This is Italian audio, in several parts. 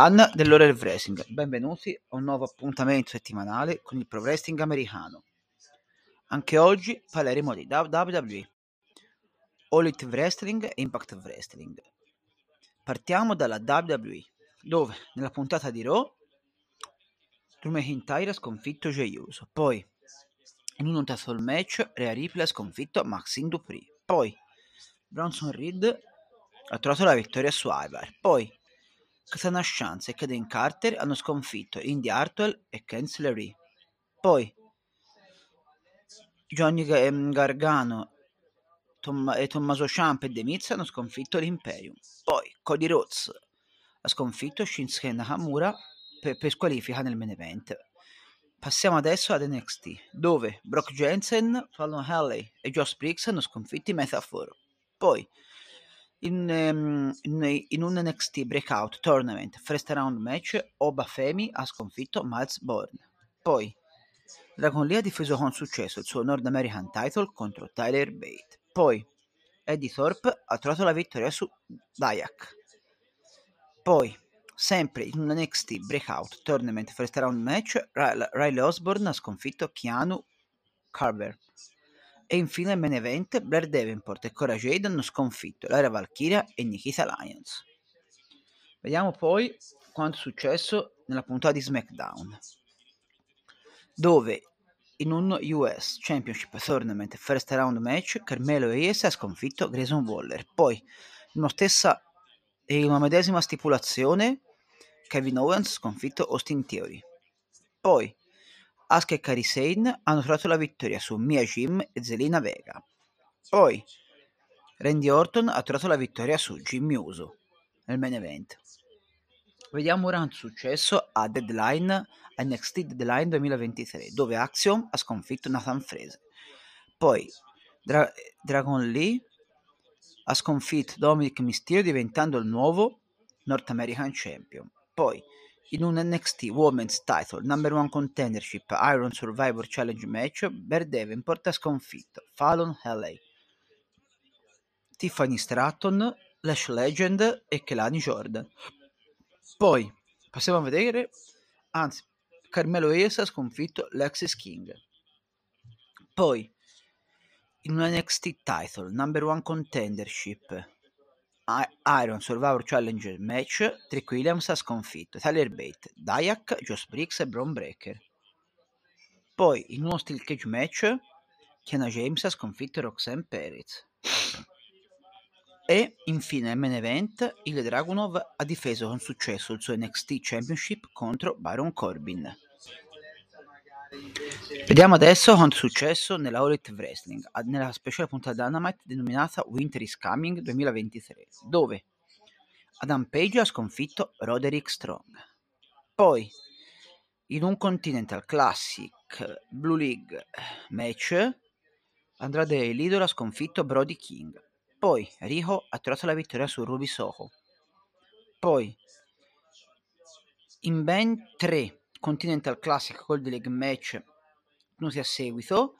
Fan dell'ora del wrestling, benvenuti a un nuovo appuntamento settimanale con il pro wrestling americano. Anche oggi parleremo di WWE, All Elite Wrestling e Impact Wrestling. Partiamo dalla WWE, dove nella puntata di Raw Drew McIntyre ha sconfitto Jey Uso, poi in un title match Rhea Ripley ha sconfitto Maxine Dupree, poi Bronson Reed ha trovato la vittoria su Ivar, poi Katana Chance e Kaden Carter hanno sconfitto Indy Hartwell e Cancellery. Poi Johnny ehm, Gargano e Tommaso Ciampa e Miz hanno sconfitto l'Imperium. Poi Cody Rhodes ha sconfitto Shinsuke Nakamura per, per squalifica nel main event. Passiamo adesso ad NXT, dove Brock Jensen, Fallon Halley e Josh Briggs hanno sconfitto i Metaphor. Poi in, um, in, in, un NXT Breakout Tournament First Round Match, Oba Femi ha sconfitto Miles Bourne. Poi, Dragon Lee ha difeso con successo il suo North American title contro Tyler Bate. Poi, Eddie Thorpe ha trovato la vittoria su Dayak. Poi, sempre in un NXT Breakout Tournament First Round Match, Riley Osborne ha sconfitto Keanu Carver. E infine il main event, Blair Davenport e Cora Jade hanno sconfitto Lara Valkyria e Nikita Lyons. Vediamo poi quanto è successo nella puntata di SmackDown, dove in un US Championship Tournament First Round Match Carmelo Hayes ha sconfitto Grayson Waller. Poi, in una, stessa, in una medesima stipulazione, Kevin Owens ha sconfitto Austin Theory. Poi, Asuka e Kairi Sane hanno trovato la vittoria su Mia Jim e Zelina Vega. Poi Randy Orton ha trovato la vittoria su Jimmy Uso nel main event. Vediamo ora un successo a Deadline NXT Deadline 2023 dove Axiom ha sconfitto Nathan Fraser. Poi Dra- Dragon Lee ha sconfitto Dominic Mysterio diventando il nuovo North American Champion. Poi in un NXT Women's Title Number One Contendership Iron Survivor Challenge match, Bear Davenport ha sconfitto Fallon Haley, Tiffany Stratton, Lash Legend e Kelani Jordan. Poi passiamo a vedere, anzi, Carmelo Hayes ha sconfitto Lexis King. Poi in un NXT Title Number One Contendership Iron Survivor Challenge match Trick Williams ha sconfitto Tyler Bate, Dayak, Josh Briggs e Braun Breaker. Poi in uno Steel Cage match Kiana James ha sconfitto Roxanne Perez. E infine main event il Dragunov ha difeso con successo il suo NXT Championship contro Baron Corbin. Vediamo adesso quanto è successo nella All Elite Wrestling, nella speciale puntata Dynamite denominata Winter is Coming 2023, dove Adam Page ha sconfitto Roderick Strong. Poi, in un Continental Classic Blue League match, Andrade Lidor ha sconfitto Brody King. Poi, Riho ha trovato la vittoria su Ruby Soho. Poi, in ben 3 Continental Classic Gold League match tenuti a seguito.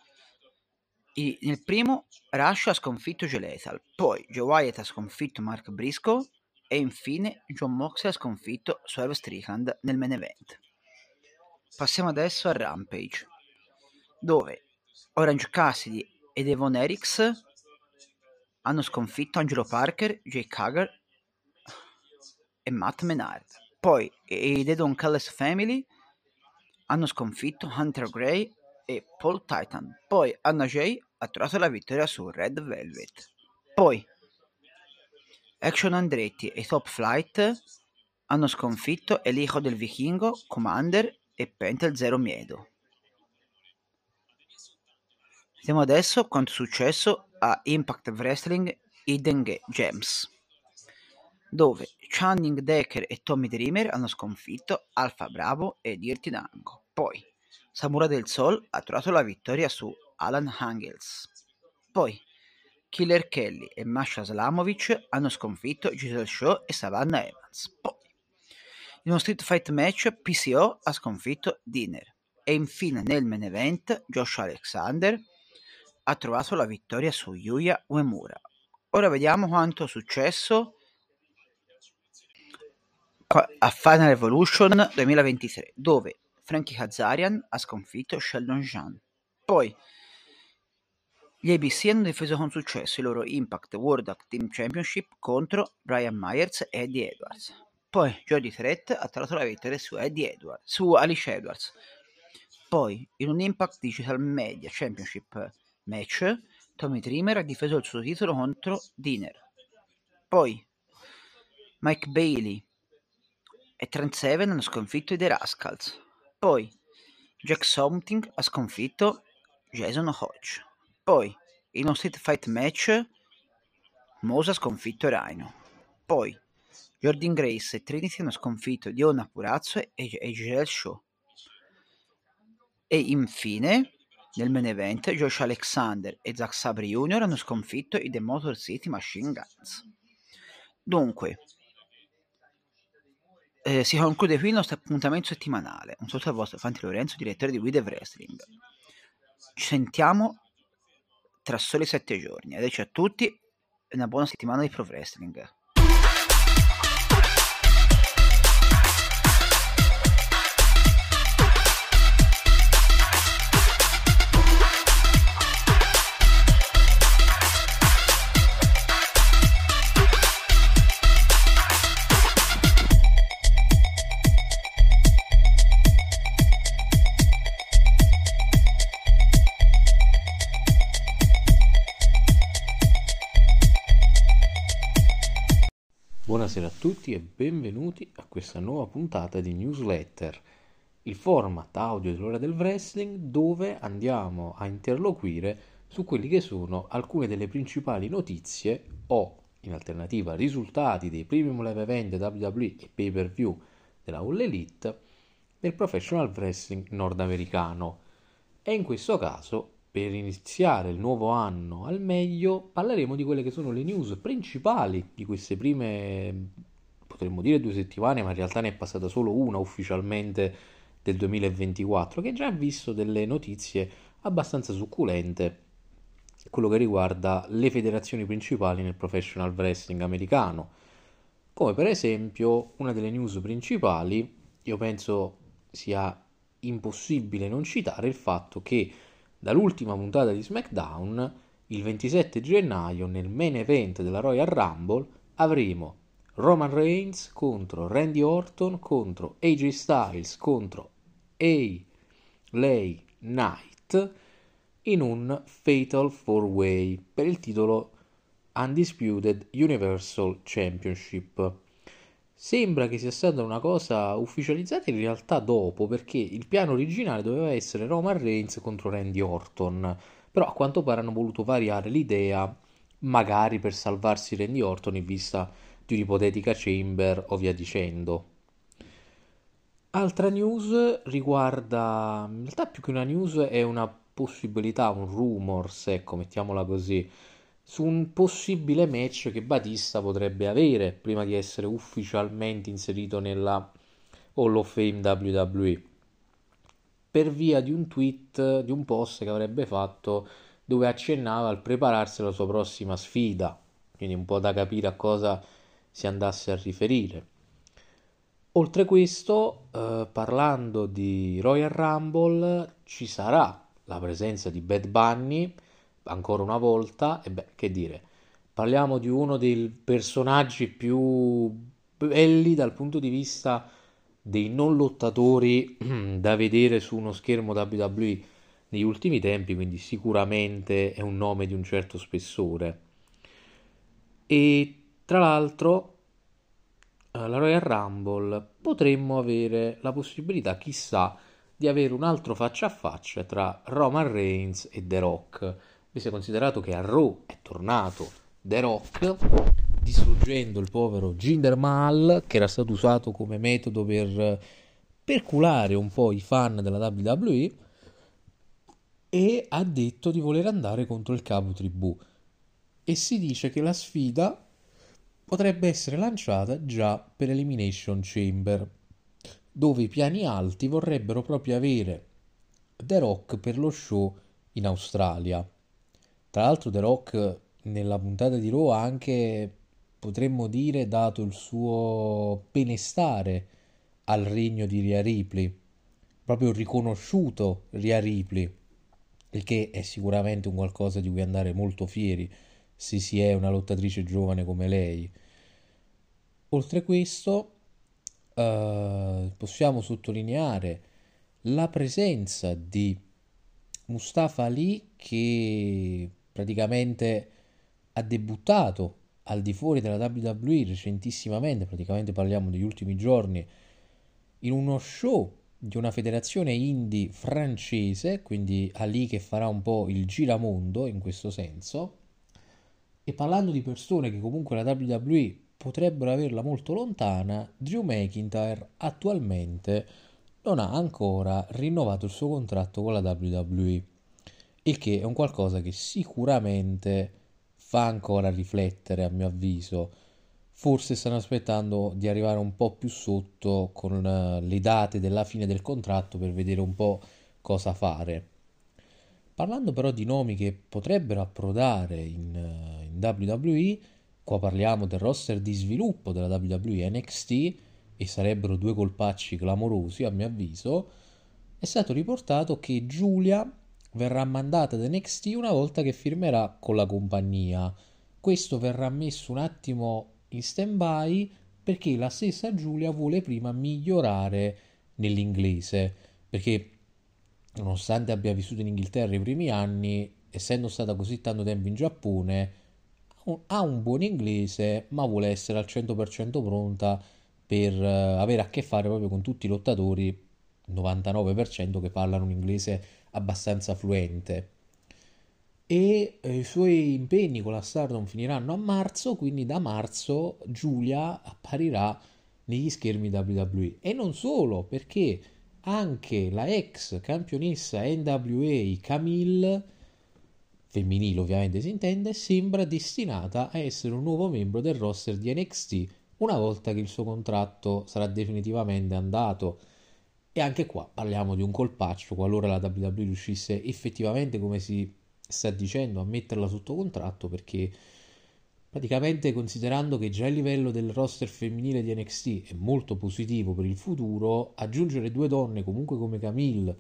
I, nel primo Rush ha sconfitto Gelethal, poi Joe Wyatt ha sconfitto Mark Briscoe e infine John Moxley ha sconfitto Swerve Strickland nel main event. Passiamo adesso a Rampage, dove Orange Cassidy ed Devon Eriks hanno sconfitto Angelo Parker, Jake Hager e Matt Menard. Poi i The Don Callis Family hanno sconfitto Hunter Gray e Paul Titan. Poi Anna Jay ha trovato la vittoria su Red Velvet. Poi Action Andretti e Top Flight hanno sconfitto El Hijo del Vichingo, Commander e Pentel Zero Miedo. Vediamo adesso quanto è successo a Impact Wrestling Hidden Gems, dove Channing Decker e Tommy Dreamer hanno sconfitto Alfa Bravo e Dirty Dango. Poi Samurai del Sol ha trovato la vittoria su Alan Hangels. Poi Killer Kelly e Masha Slamovic hanno sconfitto Giselle Shaw e Savannah Evans. Poi in uno Street Fight match PCO ha sconfitto Dinner. E infine nel main event Josh Alexander ha trovato la vittoria su Yuya Uemura. Ora vediamo quanto è successo a Final Evolution 2023, dove Frankie Kazarian ha sconfitto Sheldon Jean. Poi gli ABC hanno difeso con successo il loro Impact World Team Championship contro Brian Myers e Eddie Edwards. Poi Jody Threat ha trovato la vittoria su, Eddie Edwards, su Alice Edwards. Poi in un Impact Digital Media Championship match Tommy Dreamer ha difeso il suo titolo contro Diner. Poi Mike Bailey e Trent Seven hanno sconfitto i The Rascals. Poi Jack Something ha sconfitto Jason Hodge. Poi, in un street fight match, Mosa ha sconfitto Rhino. Poi, Jordan Grace e Trinity hanno sconfitto Diona Purazzo e, e Giselle Shaw. E infine, nel main event, Josh Alexander e Zack Sabre Jr. hanno sconfitto i The Motor City Machine Guns. Dunque, eh, si conclude qui il nostro appuntamento settimanale. Un saluto al vostro Fanti Lorenzo, direttore di We The Wrestling. Ci sentiamo tra soli sette giorni. Adesso a tutti una buona settimana di Pro Wrestling. Buonasera a tutti e benvenuti a questa nuova puntata di newsletter, il format audio dell'ora del wrestling dove andiamo a interloquire su quelli che sono alcune delle principali notizie o in alternativa risultati dei premium live event WWE e pay per view della All Elite del professional wrestling nordamericano. E in questo caso per iniziare il nuovo anno al meglio parleremo di quelle che sono le news principali di queste prime, potremmo dire due settimane, ma in realtà ne è passata solo una ufficialmente del 2024, che già ha visto delle notizie abbastanza succulente quello che riguarda le federazioni principali nel professional wrestling americano. Come per esempio una delle news principali, io penso sia impossibile non citare il fatto che dall'ultima puntata di SmackDown, il 27 gennaio nel main event della Royal Rumble avremo Roman Reigns contro Randy Orton contro AJ Styles contro A. Lay Knight in un Fatal 4-Way per il titolo Undisputed Universal Championship. Sembra che sia stata una cosa ufficializzata in realtà dopo, perché il piano originale doveva essere Roman Reigns contro Randy Orton, però a quanto pare hanno voluto variare l'idea, magari per salvarsi Randy Orton in vista di un'ipotetica Chamber o via dicendo. Altra news riguarda, in realtà più che una news è una possibilità, un rumors, ecco, mettiamola così su un possibile match che Batista potrebbe avere prima di essere ufficialmente inserito nella Hall of Fame WWE per via di un tweet, di un post che avrebbe fatto dove accennava al prepararsi alla sua prossima sfida, quindi un po' da capire a cosa si andasse a riferire. Oltre questo, eh, parlando di Royal Rumble, ci sarà la presenza di Bad Bunny, ancora una volta, e beh, che dire, parliamo di uno dei personaggi più belli dal punto di vista dei non lottatori da vedere su uno schermo WWE negli ultimi tempi, quindi sicuramente è un nome di un certo spessore. E tra l'altro alla Royal Rumble potremmo avere la possibilità, chissà, di avere un altro faccia a faccia tra Roman Reigns e The Rock visto considerato che a è tornato. The Rock distruggendo il povero Jinder Mahal che era stato usato come metodo per perculare un po' i fan della WWE e ha detto di voler andare contro il capo tribù. E si dice che la sfida potrebbe essere lanciata già per Elimination Chamber dove i piani alti vorrebbero proprio avere The Rock per lo show in Australia tra l'altro The Rock nella puntata di Raw ha anche potremmo dire dato il suo benestare al regno di Ria Ripley, proprio riconosciuto Ria Ripley, il che è sicuramente un qualcosa di cui andare molto fieri se si è una lottatrice giovane come lei. Oltre questo, eh, possiamo sottolineare la presenza di Mustafa Ali che praticamente ha debuttato al di fuori della WWE recentissimamente, praticamente parliamo degli ultimi giorni, in uno show di una federazione indie francese, quindi Ali che farà un po' il giramondo in questo senso. E parlando di persone che comunque la WWE potrebbero averla molto lontana, Drew McIntyre attualmente non ha ancora rinnovato il suo contratto con la WWE, il che è un qualcosa che sicuramente fa ancora riflettere a mio avviso. Forse stanno aspettando di arrivare un po' più sotto con eh, le date della fine del contratto per vedere un po' cosa fare. Parlando però di nomi che potrebbero approdare in, eh, in WWE, qua parliamo del roster di sviluppo della WWE NXT e sarebbero due colpacci clamorosi a mio avviso, è stato riportato che Giulia verrà mandata ad NXT una volta che firmerà con la compagnia. Questo verrà messo un attimo in stand-by perché la stessa Giulia vuole prima migliorare nell'inglese, perché nonostante abbia vissuto in Inghilterra i primi anni, essendo stata così tanto tempo in Giappone, ha un buon inglese, ma vuole essere al 100% pronta per uh, avere a che fare proprio con tutti i lottatori 99% che parlano un inglese abbastanza fluente. E eh, i suoi impegni con la Stardom finiranno a marzo, quindi da marzo Giulia apparirà negli schermi WWE. E non solo, perché anche la ex campionessa NWA Camille, femminile ovviamente si intende, sembra destinata a essere un nuovo membro del roster di NXT una volta che il suo contratto sarà definitivamente andato. E anche qua parliamo di un colpaccio qualora la WWE riuscisse effettivamente, come si sta dicendo, a metterla sotto contratto perché praticamente considerando che già il livello del roster femminile di NXT è molto positivo per il futuro, aggiungere due donne comunque come Camille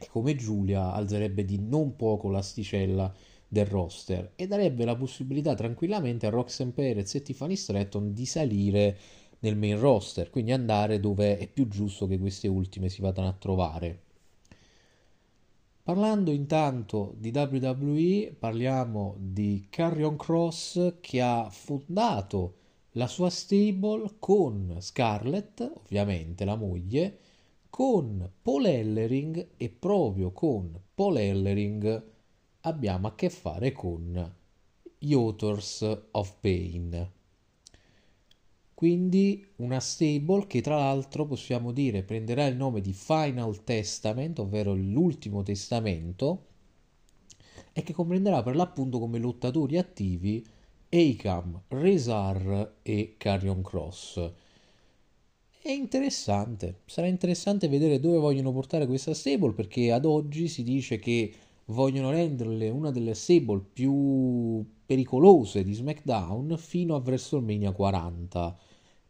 e come Giulia alzerebbe di non poco l'asticella del roster e darebbe la possibilità tranquillamente a Roxanne Perez e Tiffany Stratton di salire nel main roster, quindi andare dove è più giusto che queste ultime si vadano a trovare. Parlando intanto di WWE, parliamo di Carrion Cross che ha fondato la sua stable con Scarlett, ovviamente la moglie, con Paul Ellering e proprio con Paul Ellering abbiamo a che fare con gli Authors of Pain. Quindi una stable che tra l'altro possiamo dire prenderà il nome di Final Testament, ovvero l'ultimo testamento, e che comprenderà per l'appunto come lottatori attivi Akam, Rezar e Carrion Cross. È interessante, sarà interessante vedere dove vogliono portare questa stable perché ad oggi si dice che vogliono renderle una delle stable più pericolose di SmackDown fino a WrestleMania 40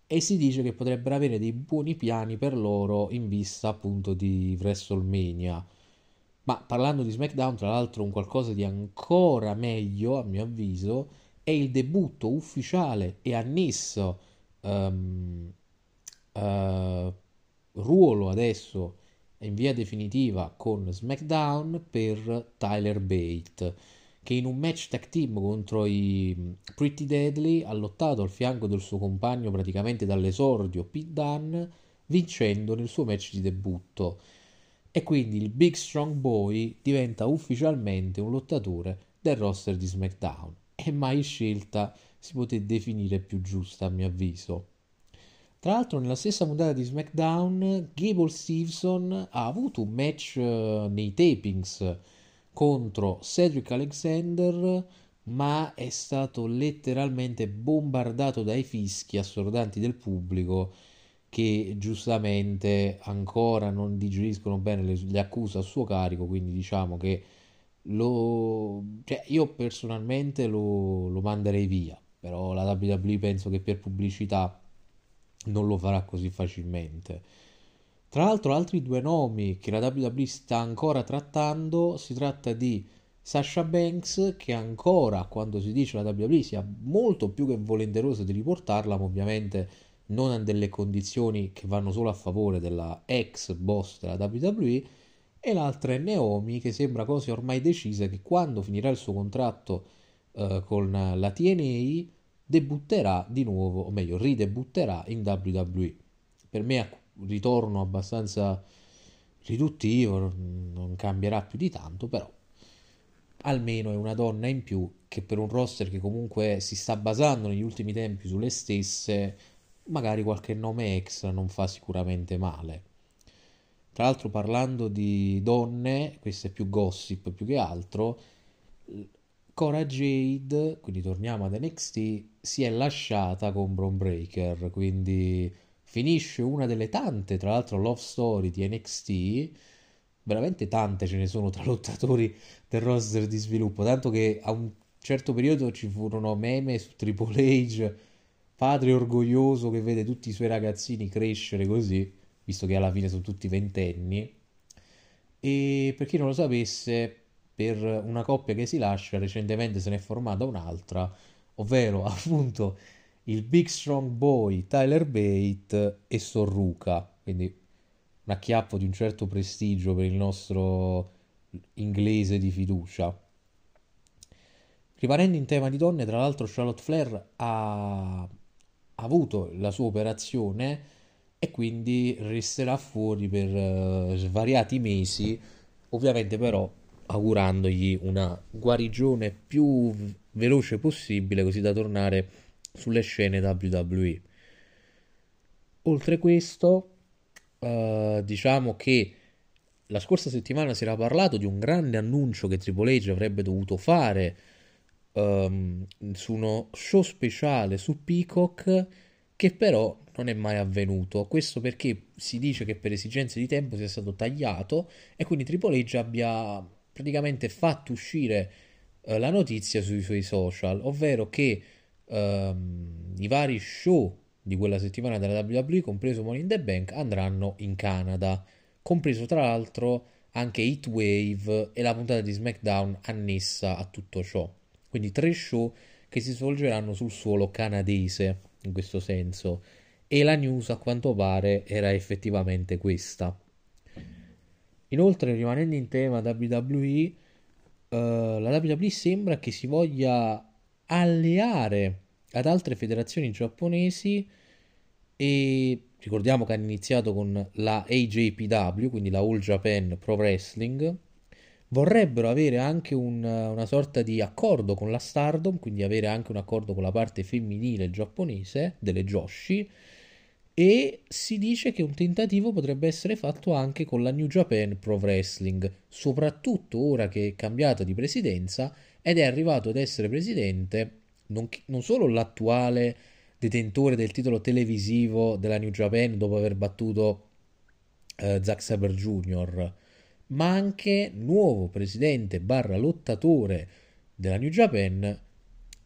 e si dice che potrebbero avere dei buoni piani per loro in vista appunto di WrestleMania. Ma parlando di SmackDown, tra l'altro, un qualcosa di ancora meglio, a mio avviso, è il debutto ufficiale e annesso um, uh, ruolo adesso in via definitiva con SmackDown per Tyler Bate che in un match tag team contro i Pretty Deadly ha lottato al fianco del suo compagno praticamente dall'esordio Pete Dunne vincendo nel suo match di debutto e quindi il Big Strong Boy diventa ufficialmente un lottatore del roster di SmackDown e mai scelta si poté definire più giusta a mio avviso. Tra l'altro nella stessa puntata di SmackDown Gable Stevenson ha avuto un match uh, nei tapings contro Cedric Alexander ma è stato letteralmente bombardato dai fischi assordanti del pubblico che giustamente ancora non digeriscono bene le, le accuse a suo carico, quindi diciamo che lo, cioè io personalmente lo, lo manderei via però la WWE penso che per pubblicità non lo farà così facilmente. Tra l'altro altri due nomi che la WWE sta ancora trattando, si tratta di Sasha Banks che ancora quando si dice la WWE sia molto più che volenterosa di riportarla, ma ovviamente non a delle condizioni che vanno solo a favore della ex boss della WWE e l'altra è Naomi che sembra quasi ormai decisa che quando finirà il suo contratto eh, con la TNA debutterà di nuovo, o meglio ridebutterà in WWE. Per me è un ritorno abbastanza riduttivo, non cambierà più di tanto, però almeno è una donna in più che per un roster che comunque si sta basando negli ultimi tempi sulle stesse, magari qualche nome extra non fa sicuramente male. Tra l'altro parlando di donne, questo è più gossip più che altro, Cora Jade, quindi torniamo ad NXT, si è lasciata con Bron Breaker, quindi finisce una delle tante, tra l'altro, love story di NXT, veramente tante ce ne sono tra lottatori del roster di sviluppo, tanto che a un certo periodo ci furono meme su Triple H, padre orgoglioso che vede tutti i suoi ragazzini crescere così, visto che alla fine sono tutti ventenni. E per chi non lo sapesse, per una coppia che si lascia, recentemente se ne è formata un'altra, ovvero appunto il Big Strong Boy Tyler Bate e Sorruca, quindi un acchiappo di un certo prestigio per il nostro inglese di fiducia. Rimanendo in tema di donne, tra l'altro Charlotte Flair ha, avuto la sua operazione e quindi resterà fuori per uh, svariati mesi, ovviamente però augurandogli una guarigione più veloce possibile così da tornare sulle scene WWE. Oltre questo, uh, diciamo che la scorsa settimana si era parlato di un grande annuncio che Triple H avrebbe dovuto fare um, su uno show speciale su Peacock che però non è mai avvenuto. Questo perché si dice che per esigenze di tempo sia stato tagliato e quindi Triple H abbia praticamente fatto uscire uh, la notizia sui suoi social, ovvero che um, i vari show di quella settimana della WWE, compreso Money in the Bank, andranno in Canada, compreso tra l'altro anche Heatwave e la puntata di SmackDown annessa a tutto ciò. Quindi tre show che si svolgeranno sul suolo canadese in questo senso. E la news a quanto pare era effettivamente questa. Inoltre, rimanendo in tema WWE, eh, la WWE sembra che si voglia alleare ad altre federazioni giapponesi e ricordiamo che hanno iniziato con la AJPW, quindi la All Japan Pro Wrestling, vorrebbero avere anche un, una sorta di accordo con la Stardom, quindi avere anche un accordo con la parte femminile giapponese delle Joshi e si dice che un tentativo potrebbe essere fatto anche con la New Japan Pro Wrestling, soprattutto ora che è cambiato di presidenza ed è arrivato ad essere presidente non, non solo l'attuale detentore del titolo televisivo della New Japan dopo aver battuto eh, Zack Saber Jr., ma anche nuovo presidente barra lottatore della New Japan,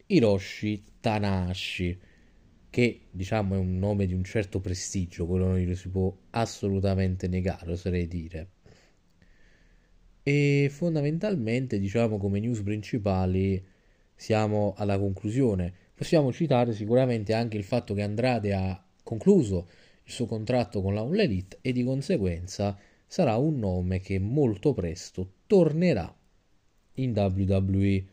Hiroshi Tanahashi, che diciamo è un nome di un certo prestigio, quello non lo si può assolutamente negare, oserei dire. E fondamentalmente, diciamo, come news principali, siamo alla conclusione. Possiamo citare sicuramente anche il fatto che Andrade ha concluso il suo contratto con la All Elite e di conseguenza sarà un nome che molto presto tornerà in WWE,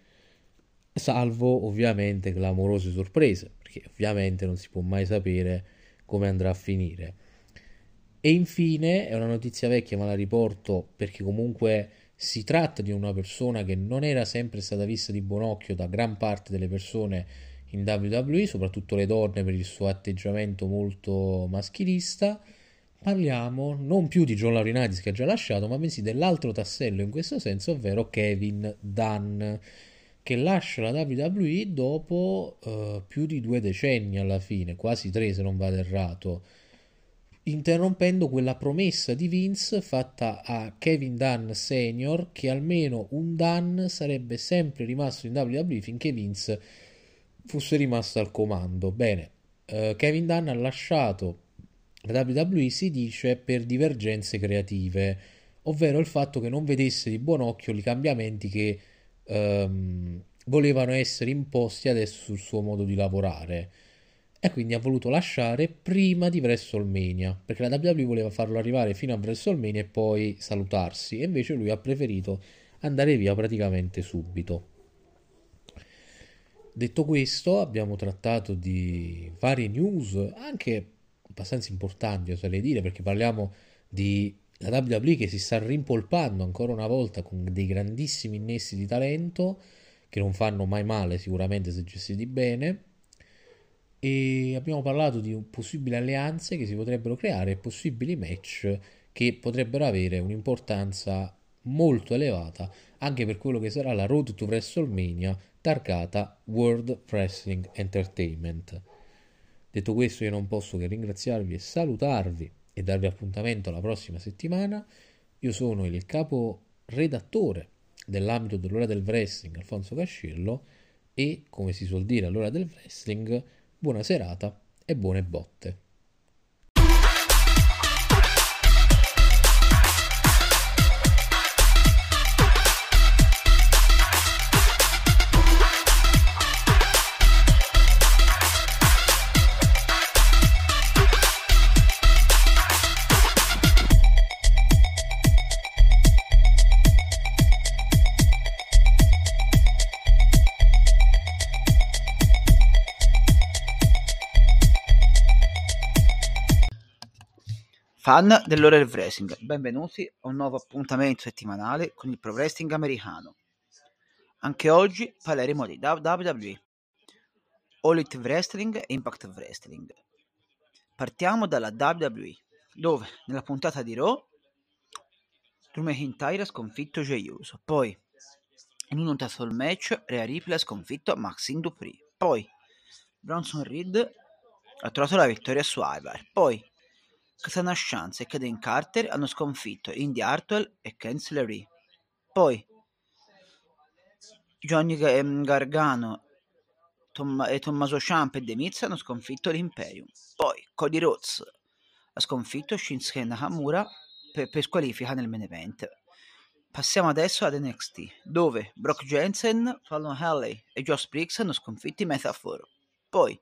salvo ovviamente clamorose sorprese, perché ovviamente non si può mai sapere come andrà a finire. E infine, è una notizia vecchia ma la riporto perché comunque si tratta di una persona che non era sempre stata vista di buon occhio da gran parte delle persone in WWE, soprattutto le donne per il suo atteggiamento molto maschilista parliamo non più di John Laurinaitis che ha già lasciato, ma bensì dell'altro tassello in questo senso, ovvero Kevin Dunn, che lascia la WWE dopo uh, più di due decenni alla fine, quasi tre se non vado errato, interrompendo quella promessa di Vince fatta a Kevin Dunn Senior che almeno un Dunn sarebbe sempre rimasto in WWE finché Vince fosse rimasto al comando. Bene, eh, Kevin Dunn ha lasciato la WWE, si dice, per divergenze creative, ovvero il fatto che non vedesse di buon occhio i cambiamenti che ehm, volevano essere imposti adesso sul suo modo di lavorare. E quindi ha voluto lasciare prima di WrestleMania, perché la WWE voleva farlo arrivare fino a WrestleMania e poi salutarsi, e invece lui ha preferito andare via praticamente subito. Detto questo, abbiamo trattato di varie news, anche abbastanza importanti, oserei dire, perché parliamo di la WWE che si sta rimpolpando ancora una volta con dei grandissimi innesti di talento che non fanno mai male sicuramente se gestiti bene e abbiamo parlato di possibili alleanze che si potrebbero creare e possibili match che potrebbero avere un'importanza molto elevata anche per quello che sarà la Road to WrestleMania targata World Wrestling Entertainment. Detto questo io non posso che ringraziarvi e salutarvi e darvi appuntamento la prossima settimana. Io sono il capo redattore dell'ambito dell'ora del wrestling Alfonso Cascillo e come si suol dire all'ora del wrestling buona serata e buone botte. Fan dell'ora del wrestling, benvenuti a un nuovo appuntamento settimanale con il pro wrestling americano. Anche oggi parleremo di WWE, All Elite Wrestling e Impact Wrestling. Partiamo dalla WWE, dove nella puntata di Raw Drew McIntyre ha sconfitto Jey Uso, poi in un title match Rhea Ripley ha sconfitto Maxine Dupri, poi Bronson Reed ha trovato la vittoria su Ivar, poi Katana Chance e Kaden Carter hanno sconfitto Indy Hartwell e Cancellery. Poi Johnny ehm, Gargano Tom- e Tommaso Ciampa e Miz hanno sconfitto l'Imperium. Poi Cody Rhodes ha sconfitto Shinsuke Nakamura per, per squalifica nel main event. Passiamo adesso ad NXT, dove Brock Jensen, Fallon Halley e Josh Briggs hanno sconfitto i Metaphor. Poi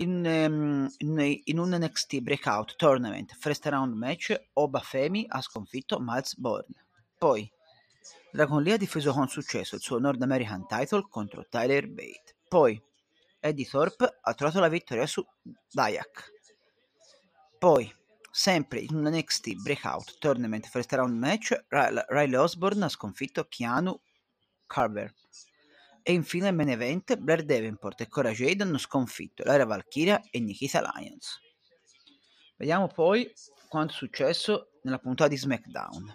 in, um, in, in, un NXT Breakout Tournament First Round Match, Oba Femi ha sconfitto Miles Bourne. Poi, Dragon Lee ha difeso con successo il suo North American Title contro Tyler Bate. Poi, Eddie Thorpe ha trovato la vittoria su Dayak. Poi, sempre in un NXT Breakout Tournament First Round Match, Riley Osborne ha sconfitto Keanu Carver. E infine il main event, Blair Davenport e Cora Jade hanno sconfitto Lara Valkyria e Nikita Lyons. Vediamo poi quanto è successo nella puntata di SmackDown,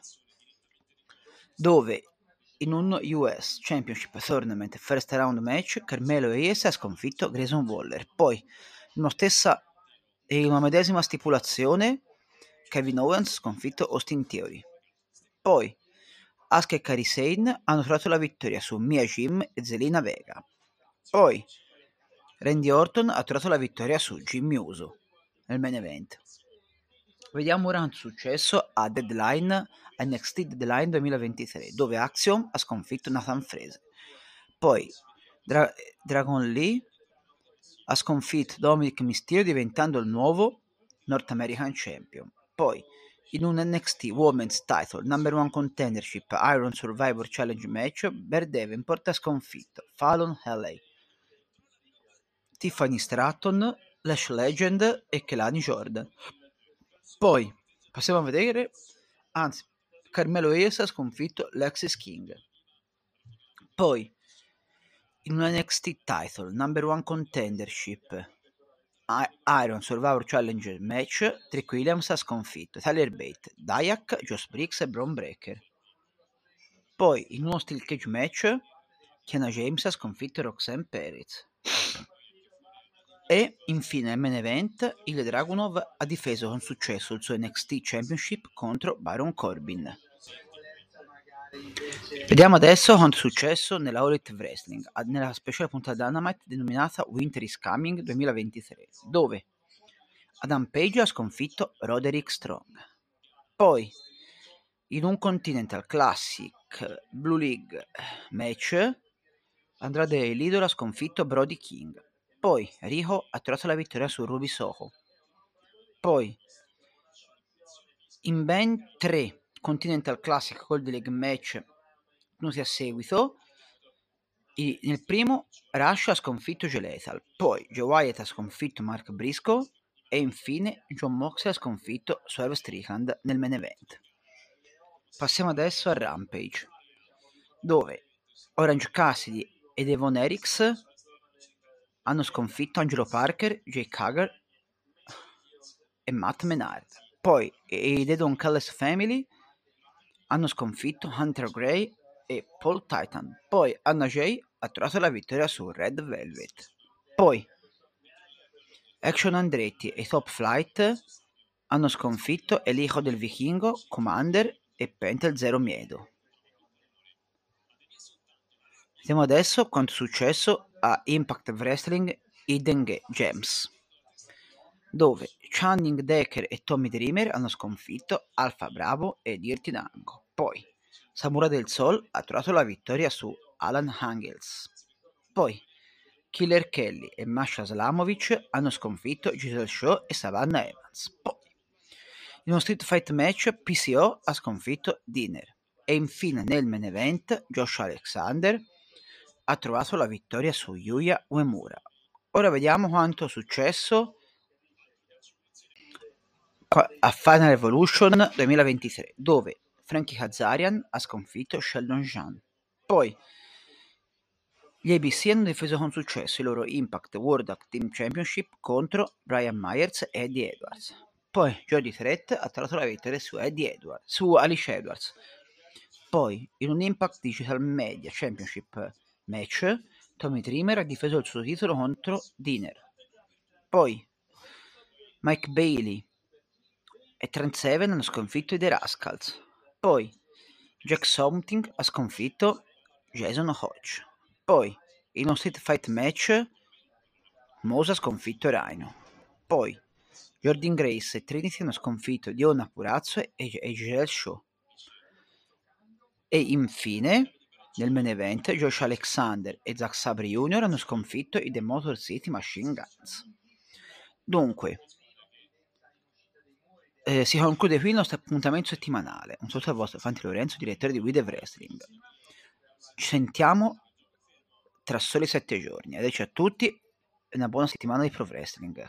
dove in un US Championship Tournament First Round Match Carmelo Hayes ha sconfitto Grayson Waller. Poi, in una, stessa, in una medesima stipulazione, Kevin Owens ha sconfitto Austin Theory. Poi, Asuka e Kairi Sane hanno trovato la vittoria su Mia Jim e Zelina Vega. Poi Randy Orton ha trovato la vittoria su Jimmy Uso nel main event. Vediamo ora un successo a Deadline, NXT Deadline 2023, dove Axiom ha sconfitto Nathan Fraser. Poi Dra- Dragon Lee ha sconfitto Dominic Mysterio diventando il nuovo North American Champion. Poi in un NXT Women's Title Number One Contendership Iron Survivor Challenge match, Bear Davenport ha sconfitto Fallon Haley, Tiffany Stratton, Lash Legend e Kelani Jordan. Poi passiamo a vedere, anzi, Carmelo Hayes ha sconfitto Lexis King. Poi in un NXT Title Number One Contendership Iron Survivor Challenge match Trick Williams ha sconfitto Tyler Bate, Dayak, Josh Briggs e Braun Breaker. Poi in uno Steel Cage match Kiana James ha sconfitto Roxanne Perez. E infine nel main event il Dragunov ha difeso con successo il suo NXT Championship contro Baron Corbin. Vediamo adesso quanto è successo nella All Elite Wrestling, nella speciale puntata Dynamite denominata Winter is Coming 2023, dove Adam Page ha sconfitto Roderick Strong. Poi, in un Continental Classic Blue League match, Andrade Lidor ha sconfitto Brody King. Poi, Riho ha trovato la vittoria su Ruby Soho. Poi, in ben tre Continental Classic Gold League match tenuti a seguito, i, nel primo Rush ha sconfitto Joe Lethal, poi Joe Wyatt ha sconfitto Mark Briscoe e infine John Moxley ha sconfitto Swerve Strickland nel main event. Passiamo adesso a Rampage, dove Orange Cassidy e Devon Eriks hanno sconfitto Angelo Parker, Jake Hager e Matt Menard. Poi i The Don Callis Family hanno sconfitto Hunter Gray e Paul Titan. Poi Anna Jay ha trovato la vittoria su Red Velvet. Poi Action Andretti e Top Flight hanno sconfitto El Hijo del Vichingo, Commander e Pentel Zero Miedo. Vediamo adesso quanto è successo a Impact Wrestling Hidden Gems, dove Channing Decker e Tommy Dreamer hanno sconfitto Alfa Bravo e Dirty Dango. Poi Samurai del Sol ha trovato la vittoria su Alan Hangels. Poi Killer Kelly e Masha Slamovic hanno sconfitto Giselle Shaw e Savannah Evans. Poi in uno street fight match PCO ha sconfitto Dinner. E infine nel main event Josh Alexander ha trovato la vittoria su Yuya Uemura. Ora vediamo quanto è successo a Final Evolution 2023, dove Frankie Kazarian ha sconfitto Sheldon Jean. Poi gli ABC hanno difeso con successo il loro Impact World Team Championship contro Brian Myers e Eddie Edwards. Poi Jody Threat ha trovato la vittoria su Edwards, su Alice Edwards. Poi in un Impact Digital Media Championship match, Tommy Dreamer ha difeso il suo titolo contro Dinner. Poi Mike Bailey e Trent Seven hanno sconfitto i The Rascals. Poi Jack Something ha sconfitto Jason Hodge. Poi in uno street fight match Mosa ha sconfitto Rhino. Poi Jordan Grace e Trinity hanno sconfitto Diona Purazzo e, e Giselle Shaw. E infine nel main event, Josh Alexander e Zack Sabre Jr. hanno sconfitto i The Motor City Machine Guns. Dunque, eh, si conclude qui il nostro appuntamento settimanale. Un saluto al vostro Fanti Lorenzo, direttore di Guide Wrestling. Ci sentiamo tra soli sette giorni. Adesso a tutti una buona settimana di Pro Wrestling.